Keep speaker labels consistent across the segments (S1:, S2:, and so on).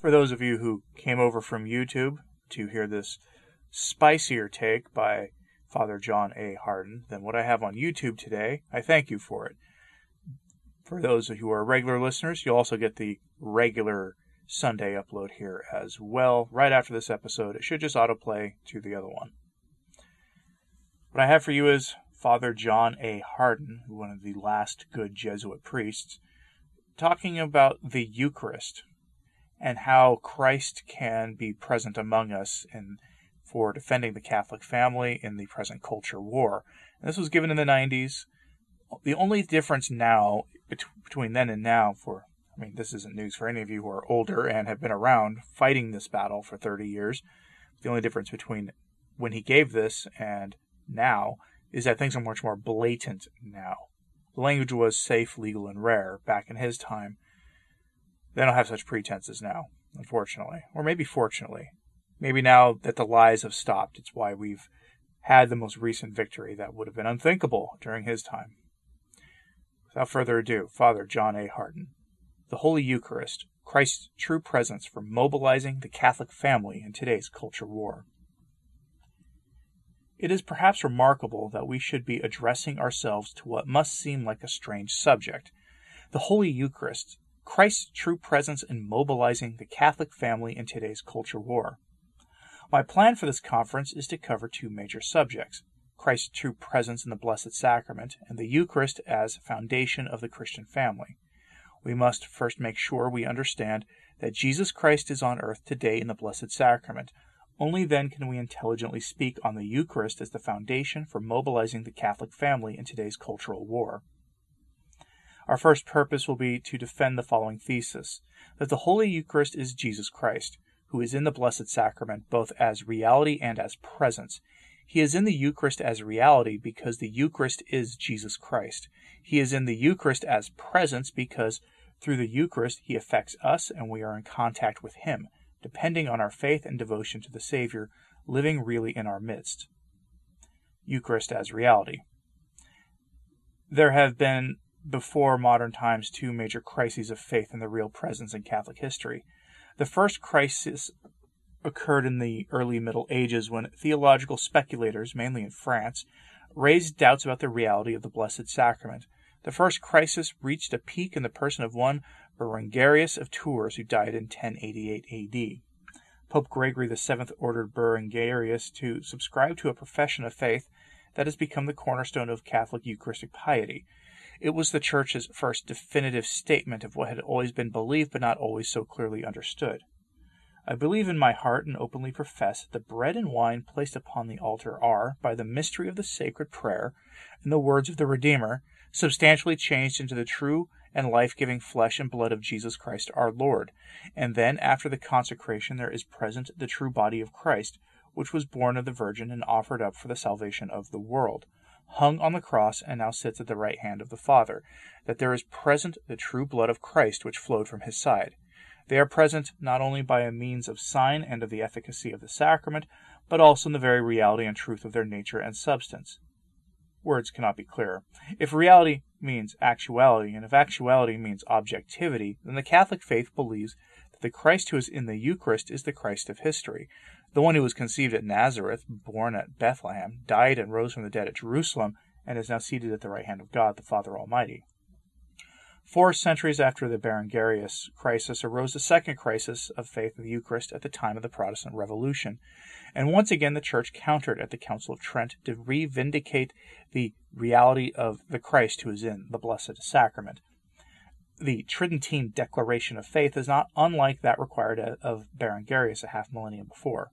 S1: For those of you who came over from YouTube to hear this spicier take by Father John A. Hardon than what I have on YouTube today, I thank you for it. For those who are regular listeners, you'll also get the regular Sunday upload here as well. Right after this episode, it should just autoplay to the other one. What I have for you is Father John A. Hardon, one of the last good Jesuit priests, talking about the Eucharist and how Christ can be present among us in for defending the Catholic family in the present culture war. And this was given in the 90s. The only difference now between then and now for I mean this isn't news for any of you who are older and have been around fighting this battle for 30 years. The only difference between when he gave this and now is that things are much more blatant now. The language was safe, legal, and rare back in his time. They don't have such pretenses now, unfortunately. Or maybe fortunately. Maybe now that the lies have stopped, it's why we've had the most recent victory that would have been unthinkable during his time. Without further ado, Father John A. Hardon. The Holy Eucharist, Christ's true presence for mobilizing the Catholic family in today's culture war. It is perhaps remarkable that we should be addressing ourselves to what must seem like a strange subject the Holy Eucharist, Christ's true presence in mobilizing the Catholic family in today's culture war. My plan for this conference is to cover two major subjects Christ's true presence in the Blessed Sacrament and the Eucharist as foundation of the Christian family. We must first make sure we understand that Jesus Christ is on earth today in the Blessed Sacrament, only then can we intelligently speak on the Eucharist as the foundation for mobilizing the Catholic family in today's cultural war. Our first purpose will be to defend the following thesis that the Holy Eucharist is Jesus Christ, who is in the Blessed Sacrament both as reality and as presence. He is in the Eucharist as reality because the Eucharist is Jesus Christ. He is in the Eucharist as presence because through the Eucharist he affects us and we are in contact with him depending on our faith and devotion to the Savior living really in our midst. Eucharist as reality. There have been, before modern times, two major crises of faith in the real presence in Catholic history. The first crisis occurred in the early Middle Ages when theological speculators, mainly in France, raised doubts about the reality of the Blessed Sacrament. The first crisis reached a peak in the person of one Berengarius of Tours, who died in 1088 AD. Pope Gregory VII ordered Berengarius to subscribe to a profession of faith that has become the cornerstone of Catholic Eucharistic piety. It was the Church's first definitive statement of what had always been believed but not always so clearly understood. I believe in my heart and openly profess that the bread and wine placed upon the altar are, by the mystery of the sacred prayer and the words of the Redeemer, substantially changed into the true and life giving flesh and blood of Jesus Christ our Lord. And then, after the consecration, there is present the true body of Christ, which was born of the Virgin and offered up for the salvation of the world, hung on the cross, and now sits at the right hand of the Father, that there is present the true blood of Christ which flowed from his side. They are present not only by a means of sign and of the efficacy of the sacrament, but also in the very reality and truth of their nature and substance. Words cannot be clearer. If reality means actuality, and if actuality means objectivity, then the Catholic faith believes that the Christ who is in the Eucharist is the Christ of history, the one who was conceived at Nazareth, born at Bethlehem, died and rose from the dead at Jerusalem, and is now seated at the right hand of God, the Father Almighty. Four centuries after the Berengarius crisis arose the second crisis of faith in the Eucharist at the time of the Protestant Revolution, and once again the Church countered at the Council of Trent to revindicate the reality of the Christ who is in the Blessed Sacrament. The Tridentine Declaration of Faith is not unlike that required of Berengarius a half millennium before.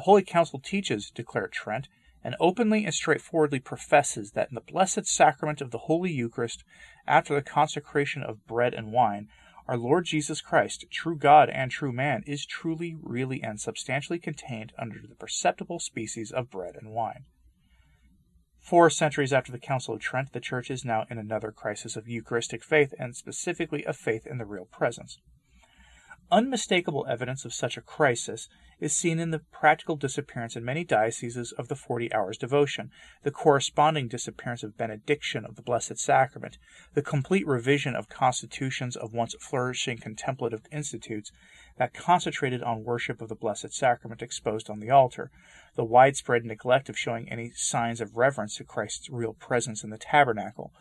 S1: The Holy Council teaches, declared Trent, and openly and straightforwardly professes that in the blessed sacrament of the Holy Eucharist, after the consecration of bread and wine, our Lord Jesus Christ, true God and true man, is truly, really, and substantially contained under the perceptible species of bread and wine. Four centuries after the Council of Trent, the Church is now in another crisis of Eucharistic faith, and specifically of faith in the real presence. Unmistakable evidence of such a crisis is seen in the practical disappearance in many dioceses of the Forty Hours devotion, the corresponding disappearance of benediction of the Blessed Sacrament, the complete revision of constitutions of once flourishing contemplative institutes that concentrated on worship of the Blessed Sacrament exposed on the altar, the widespread neglect of showing any signs of reverence to Christ's real presence in the tabernacle,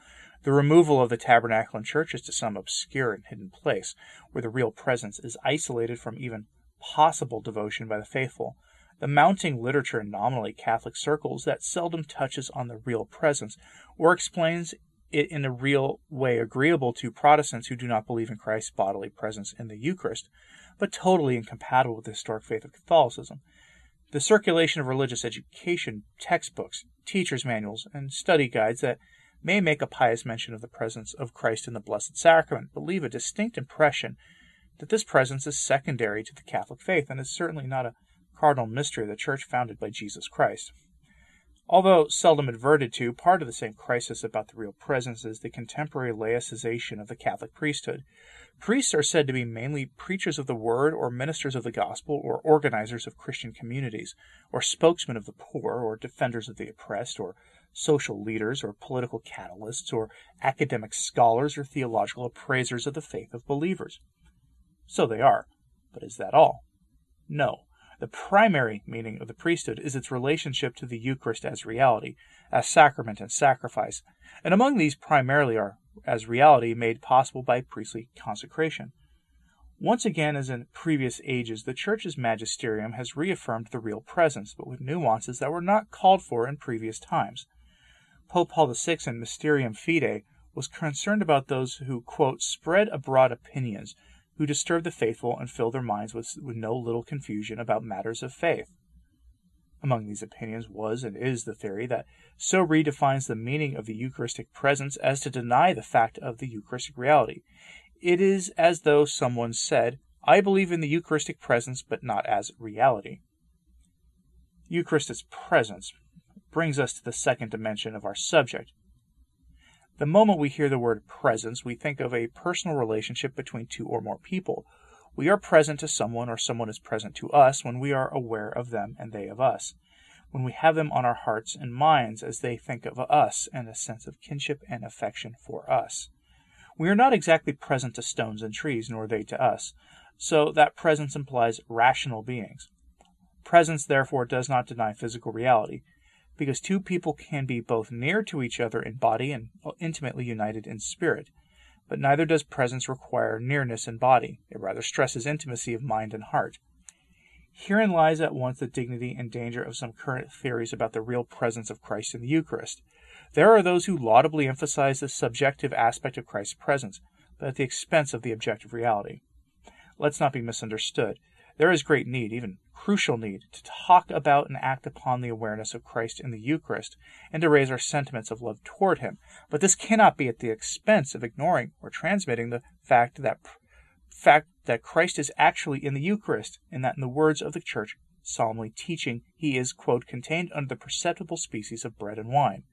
S1: the removal of the tabernacle in churches to some obscure and hidden place, where the real presence is isolated from even possible devotion by the faithful, the mounting literature in nominally Catholic circles that seldom touches on the real presence or explains it in a real way agreeable to Protestants who do not believe in Christ's bodily presence in the Eucharist, but totally incompatible with the historic faith of Catholicism. The circulation of religious education textbooks, teachers' manuals, and study guides that may make a pious mention of the presence of Christ in the Blessed Sacrament, but leave a distinct impression that this presence is secondary to the Catholic faith and is certainly not a cardinal mystery of the Church founded by Jesus Christ. Although seldom adverted to, part of the same crisis about the real presence is the contemporary laicization of the Catholic priesthood. Priests are said to be mainly preachers of the word, or ministers of the gospel, or organizers of Christian communities, or spokesmen of the poor, or defenders of the oppressed, or social leaders, or political catalysts, or academic scholars, or theological appraisers of the faith of believers. So they are. But is that all? No. The primary meaning of the priesthood is its relationship to the Eucharist as reality, as sacrament and sacrifice, and among these primarily are as reality made possible by priestly consecration. Once again, as in previous ages, the Church's magisterium has reaffirmed the real presence, but with nuances that were not called for in previous times. Pope Paul VI in Mysterium Fidei was concerned about those who, quote, spread abroad opinions who disturb the faithful and fill their minds with, with no little confusion about matters of faith. Among these opinions was and is the theory that so redefines the meaning of the Eucharistic presence as to deny the fact of the Eucharistic reality. It is as though someone said, I believe in the Eucharistic presence, but not as reality. Eucharistic presence brings us to the second dimension of our subject, the moment we hear the word presence, we think of a personal relationship between two or more people. We are present to someone or someone is present to us when we are aware of them and they of us. When we have them on our hearts and minds as they think of us and a sense of kinship and affection for us. We are not exactly present to stones and trees, nor they to us, so that presence implies rational beings. Presence, therefore, does not deny physical reality because two people can be both near to each other in body and intimately united in spirit. But neither does presence require nearness in body, it rather stresses intimacy of mind and heart. Herein lies at once the dignity and danger of some current theories about the real presence of Christ in the Eucharist. There are those who laudably emphasize the subjective aspect of Christ's presence, but at the expense of the objective reality. Let's not be misunderstood. There is great need, even crucial need, to talk about and act upon the awareness of Christ in the Eucharist and to raise our sentiments of love toward Him. But this cannot be at the expense of ignoring or transmitting the fact that fact that Christ is actually in the Eucharist, and that in the words of the Church solemnly teaching, He is, quote, contained under the perceptible species of bread and wine.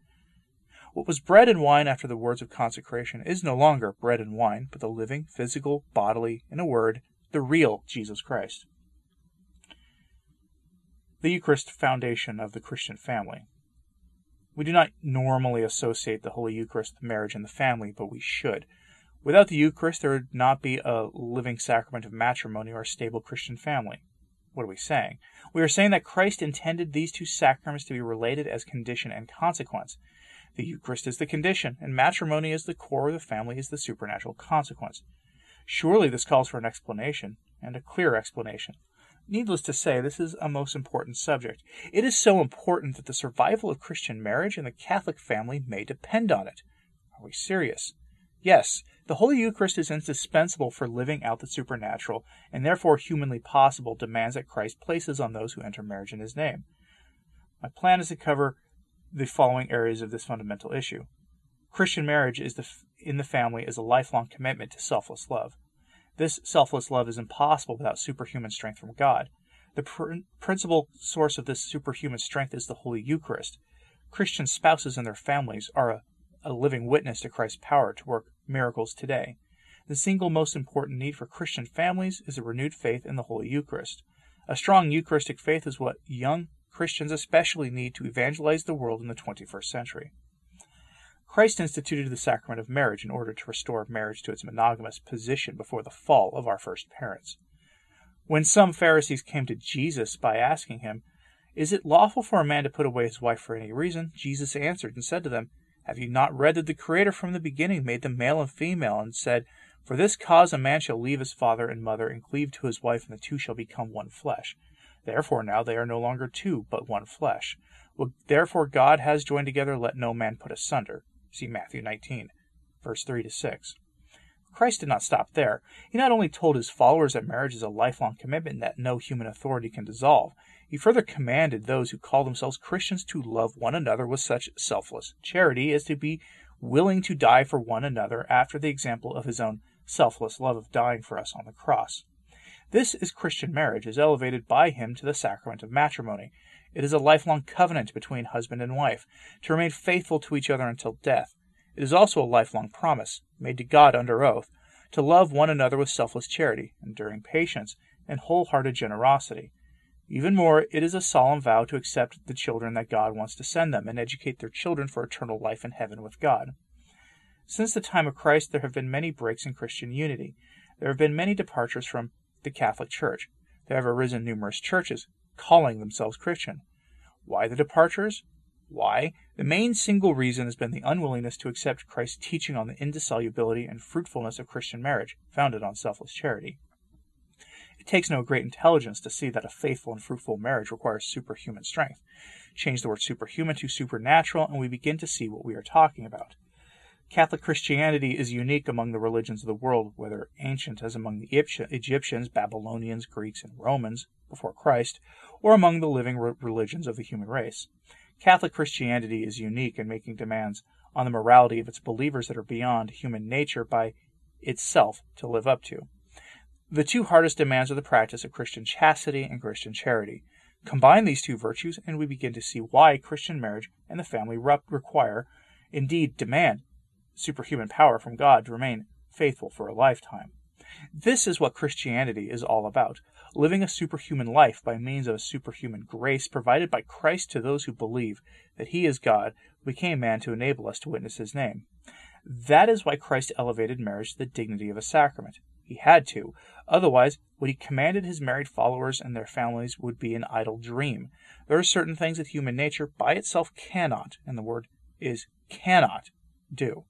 S1: What was bread and wine after the words of consecration is no longer bread and wine, but the living, physical, bodily, in a word, the real Jesus Christ the Eucharist foundation of the Christian family. We do not normally associate the Holy Eucharist with marriage and the family, but we should. Without the Eucharist, there would not be a living sacrament of matrimony or a stable Christian family. What are we saying? We are saying that Christ intended these two sacraments to be related as condition and consequence. The Eucharist is the condition, and matrimony is the core, of the family is the supernatural consequence. Surely this calls for an explanation, and a clear explanation. Needless to say, this is a most important subject. It is so important that the survival of Christian marriage and the Catholic family may depend on it. Are we serious? Yes, the Holy Eucharist is indispensable for living out the supernatural, and therefore humanly possible demands that Christ places on those who enter marriage in his name. My plan is to cover the following areas of this fundamental issue. Christian marriage is the, in the family is a lifelong commitment to selfless love. This selfless love is impossible without superhuman strength from God. The pr- principal source of this superhuman strength is the Holy Eucharist. Christian spouses and their families are a, a living witness to Christ's power to work miracles today. the single most important need for Christian families is a renewed faith in the Holy Eucharist. A strong Eucharistic faith is what young Christians especially need to evangelize the world in the 21st century. Christ instituted the sacrament of marriage in order to restore marriage to its monogamous position before the fall of our first parents. When some Pharisees came to Jesus by asking him, Is it lawful for a man to put away his wife for any reason? Jesus answered and said to them, Have you not read that the Creator from the beginning made them male and female, and said, For this cause a man shall leave his father and mother and cleave to his wife, and the two shall become one flesh? Therefore now they are no longer two, but one flesh. What therefore God has joined together, let no man put asunder. See Matthew 19, verse 3 to 6. Christ did not stop there. He not only told his followers that marriage is a lifelong commitment that no human authority can dissolve, he further commanded those who call themselves Christians to love one another with such selfless charity as to be willing to die for one another after the example of his own selfless love of dying for us on the cross. This is Christian marriage, as elevated by him to the sacrament of matrimony. It is a lifelong covenant between husband and wife, to remain faithful to each other until death. It is also a lifelong promise, made to God under oath, to love one another with selfless charity, enduring patience, and wholehearted generosity. Even more, it is a solemn vow to accept the children that God wants to send them and educate their children for eternal life in heaven with God. Since the time of Christ, there have been many breaks in Christian unity. There have been many departures from the Catholic Church. There have arisen numerous churches calling themselves Christian. Why the departures? Why? The main single reason has been the unwillingness to accept Christ's teaching on the indissolubility and fruitfulness of Christian marriage, founded on selfless charity. It takes no great intelligence to see that a faithful and fruitful marriage requires superhuman strength. Change the word superhuman to supernatural, and we begin to see what we are talking about. Catholic Christianity is unique among the religions of the world, whether ancient as among the Egyptians, Babylonians, Greeks, and Romans before Christ, or among the living religions of the human race. Catholic Christianity is unique in making demands on the morality of its believers that are beyond human nature by itself to live up to. The two hardest demands are the practice of Christian chastity and Christian charity. Combine these two virtues, and we begin to see why Christian marriage and the family require, indeed demand, superhuman power from God to remain faithful for a lifetime. This is what Christianity is all about living a superhuman life by means of a superhuman grace provided by Christ to those who believe that he is God became man to enable us to witness his name. That is why Christ elevated marriage to the dignity of a sacrament. He had to. Otherwise, what he commanded his married followers and their families would be an idle dream. There are certain things that human nature by itself cannot, and the word is cannot, do.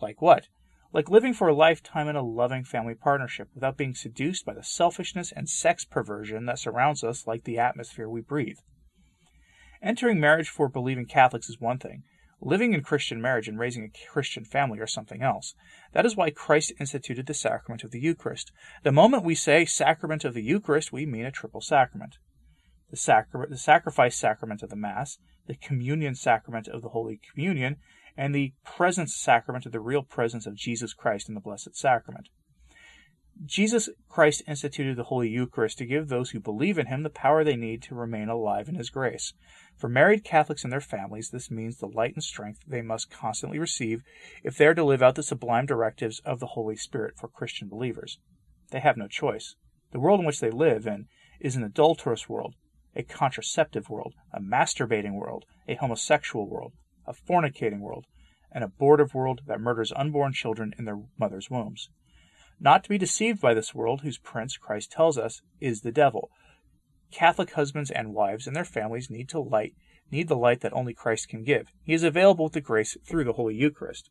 S1: Like what? like living for a lifetime in a loving family partnership without being seduced by the selfishness and sex perversion that surrounds us like the atmosphere we breathe. Entering marriage for believing Catholics is one thing. Living in Christian marriage and raising a Christian family are something else. That is why Christ instituted the sacrament of the Eucharist. The moment we say sacrament of the Eucharist, we mean a triple sacrament. The, sacri- the sacrifice sacrament of the Mass, the communion sacrament of the Holy Communion, and the presence sacrament of the real presence of Jesus Christ in the Blessed Sacrament. Jesus Christ instituted the Holy Eucharist to give those who believe in him the power they need to remain alive in his grace. For married Catholics and their families, this means the light and strength they must constantly receive if they are to live out the sublime directives of the Holy Spirit for Christian believers. They have no choice. The world in which they live in is an adulterous world, a contraceptive world, a masturbating world, a homosexual world, a fornicating world, an abortive world that murders unborn children in their mothers' wombs. Not to be deceived by this world, whose prince, Christ tells us, is the devil. Catholic husbands and wives and their families need to light need the light that only Christ can give. He is available with the grace through the Holy Eucharist.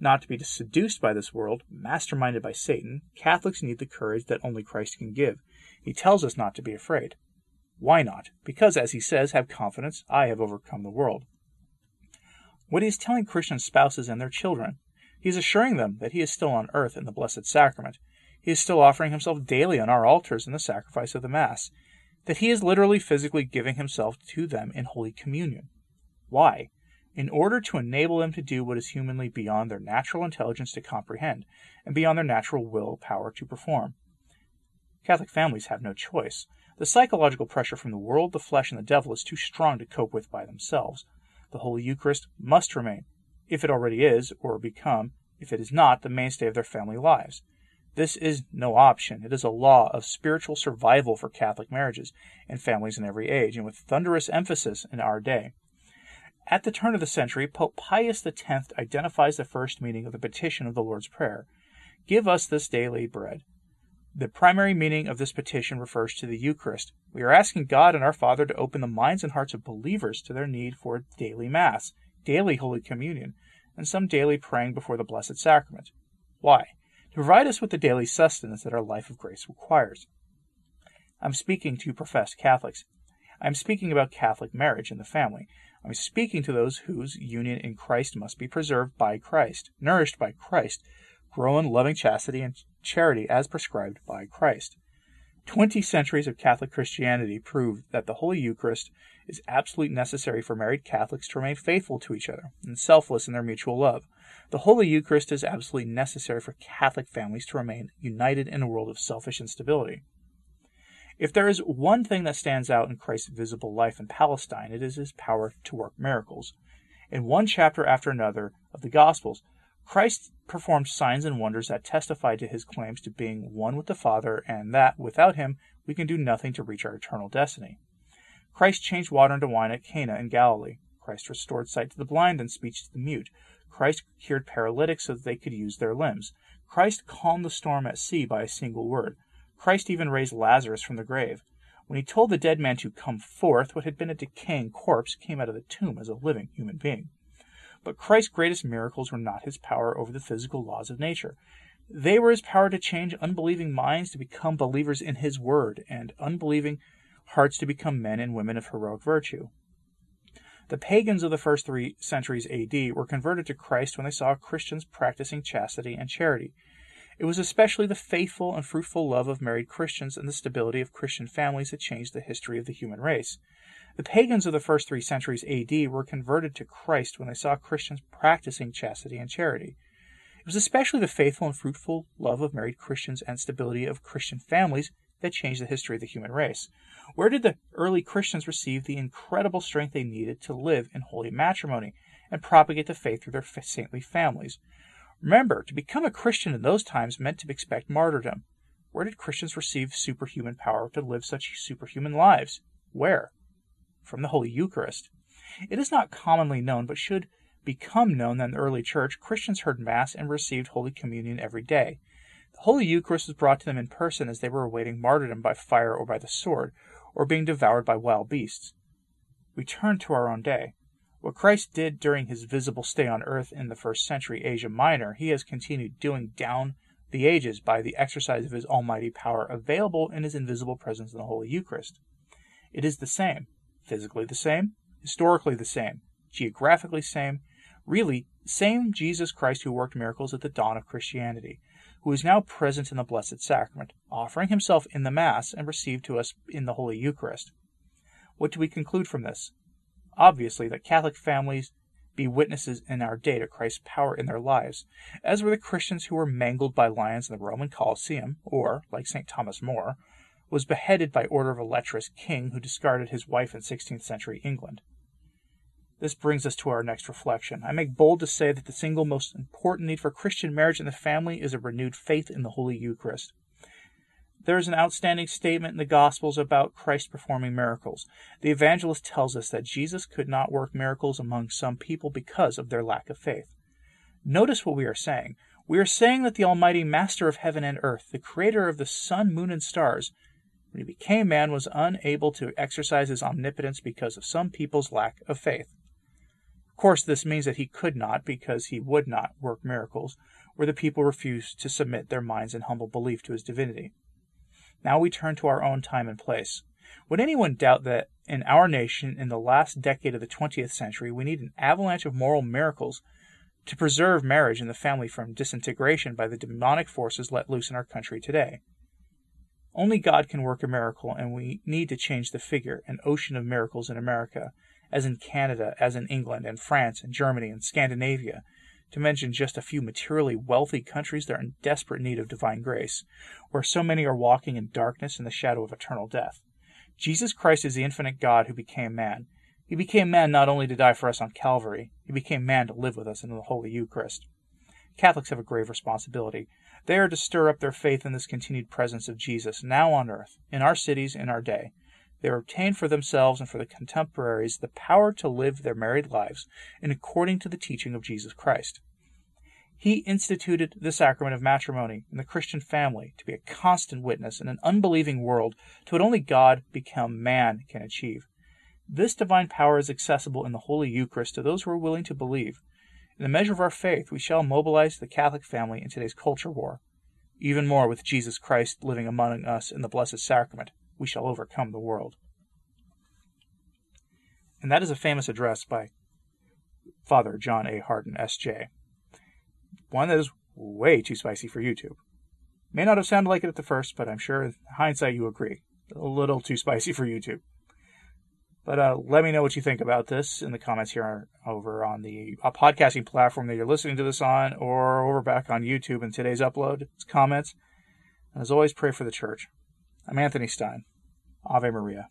S1: Not to be seduced by this world, masterminded by Satan, Catholics need the courage that only Christ can give. He tells us not to be afraid. Why not? Because, as he says, have confidence, I have overcome the world what he is telling Christian spouses and their children. He is assuring them that he is still on earth in the Blessed Sacrament. He is still offering himself daily on our altars in the sacrifice of the Mass. That he is literally physically giving himself to them in Holy Communion. Why? In order to enable them to do what is humanly beyond their natural intelligence to comprehend, and beyond their natural will power to perform. Catholic families have no choice. The psychological pressure from the world, the flesh, and the devil is too strong to cope with by themselves the Holy Eucharist must remain, if it already is, or become, if it is not the mainstay of their family lives. This is no option. It is a law of spiritual survival for Catholic marriages and families in every age, and with thunderous emphasis in our day. At the turn of the century, Pope Pius X identifies the first meaning of the petition of the Lord's Prayer Give us this daily bread. The primary meaning of this petition refers to the Eucharist. We are asking God and our Father to open the minds and hearts of believers to their need for daily Mass, daily Holy Communion, and some daily praying before the Blessed Sacrament. Why? To provide us with the daily sustenance that our life of grace requires. I'm speaking to professed Catholics. I'm speaking about Catholic marriage and the family. I'm speaking to those whose union in Christ must be preserved by Christ, nourished by Christ, grow in loving chastity and charity as prescribed by Christ. Twenty centuries of Catholic Christianity prove that the Holy Eucharist is absolutely necessary for married Catholics to remain faithful to each other and selfless in their mutual love. The Holy Eucharist is absolutely necessary for Catholic families to remain united in a world of selfish instability. If there is one thing that stands out in Christ's visible life in Palestine, it is his power to work miracles. In one chapter after another of the Gospels, Christ performed signs and wonders that testified to his claims to being one with the Father and that, without him, we can do nothing to reach our eternal destiny. Christ changed water into wine at Cana in Galilee. Christ restored sight to the blind and speech to the mute. Christ cured paralytics so that they could use their limbs. Christ calmed the storm at sea by a single word. Christ even raised Lazarus from the grave. When he told the dead man to come forth, what had been a decaying corpse came out of the tomb as a living human being. But Christ's greatest miracles were not his power over the physical laws of nature. They were his power to change unbelieving minds to become believers in his word, and unbelieving hearts to become men and women of heroic virtue. The pagans of the first three centuries AD were converted to Christ when they saw Christians practicing chastity and charity. It was especially the faithful and fruitful love of married Christians and the stability of Christian families that changed the history of the human race. The pagans of the first three centuries AD were converted to Christ when they saw Christians practicing chastity and charity. It was especially the faithful and fruitful love of married Christians and stability of Christian families that changed the history of the human race. Where did the early Christians receive the incredible strength they needed to live in holy matrimony and propagate the faith through their saintly families? Remember, to become a Christian in those times meant to expect martyrdom. Where did Christians receive superhuman power to live such superhuman lives? Where? From the Holy Eucharist. It is not commonly known, but should become known that in the early church, Christians heard Mass and received Holy Communion every day. The Holy Eucharist was brought to them in person as they were awaiting martyrdom by fire or by the sword, or being devoured by wild beasts. We turn to our own day. What Christ did during his visible stay on earth in the first century Asia Minor, he has continued doing down the ages by the exercise of his almighty power available in his invisible presence in the Holy Eucharist. It is the same physically the same, historically the same, geographically same, really same Jesus Christ who worked miracles at the dawn of Christianity, who is now present in the Blessed Sacrament, offering himself in the Mass and received to us in the Holy Eucharist. What do we conclude from this? Obviously, that Catholic families be witnesses in our day to Christ's power in their lives, as were the Christians who were mangled by lions in the Roman Colosseum, or, like St. Thomas More, was beheaded by order of a lecherous king who discarded his wife in 16th century England. This brings us to our next reflection. I make bold to say that the single most important need for Christian marriage and the family is a renewed faith in the Holy Eucharist. There is an outstanding statement in the Gospels about Christ performing miracles. The evangelist tells us that Jesus could not work miracles among some people because of their lack of faith. Notice what we are saying. We are saying that the Almighty Master of heaven and earth, the Creator of the sun, moon, and stars, when he became man, was unable to exercise his omnipotence because of some people's lack of faith. Of course, this means that he could not, because he would not, work miracles where the people refused to submit their minds in humble belief to his divinity. Now we turn to our own time and place. Would anyone doubt that in our nation, in the last decade of the 20th century, we need an avalanche of moral miracles to preserve marriage and the family from disintegration by the demonic forces let loose in our country today? Only God can work a miracle, and we need to change the figure, an ocean of miracles in America, as in Canada, as in England, and France, and Germany, and Scandinavia, to mention just a few materially wealthy countries that are in desperate need of divine grace, where so many are walking in darkness and the shadow of eternal death. Jesus Christ is the infinite God who became man. He became man not only to die for us on Calvary, he became man to live with us in the Holy Eucharist. Catholics have a grave responsibility. They are to stir up their faith in this continued presence of Jesus now on earth, in our cities, in our day. They obtain for themselves and for the contemporaries the power to live their married lives in according to the teaching of Jesus Christ. He instituted the sacrament of matrimony in the Christian family to be a constant witness in an unbelieving world to what only God become man can achieve. This divine power is accessible in the Holy Eucharist to those who are willing to believe. In the measure of our faith, we shall mobilize the Catholic family in today's culture war. Even more with Jesus Christ living among us in the Blessed Sacrament, we shall overcome the world. And that is a famous address by Father John A. Hardon, S.J. One that is way too spicy for YouTube. May not have sounded like it at the first, but I'm sure in hindsight you agree. A little too spicy for YouTube. But uh, let me know what you think about this in the comments here over on the uh, podcasting platform that you're listening to this on, or over back on YouTube in today's upload. It's comments. And as always, pray for the church. I'm Anthony Stein. Ave Maria.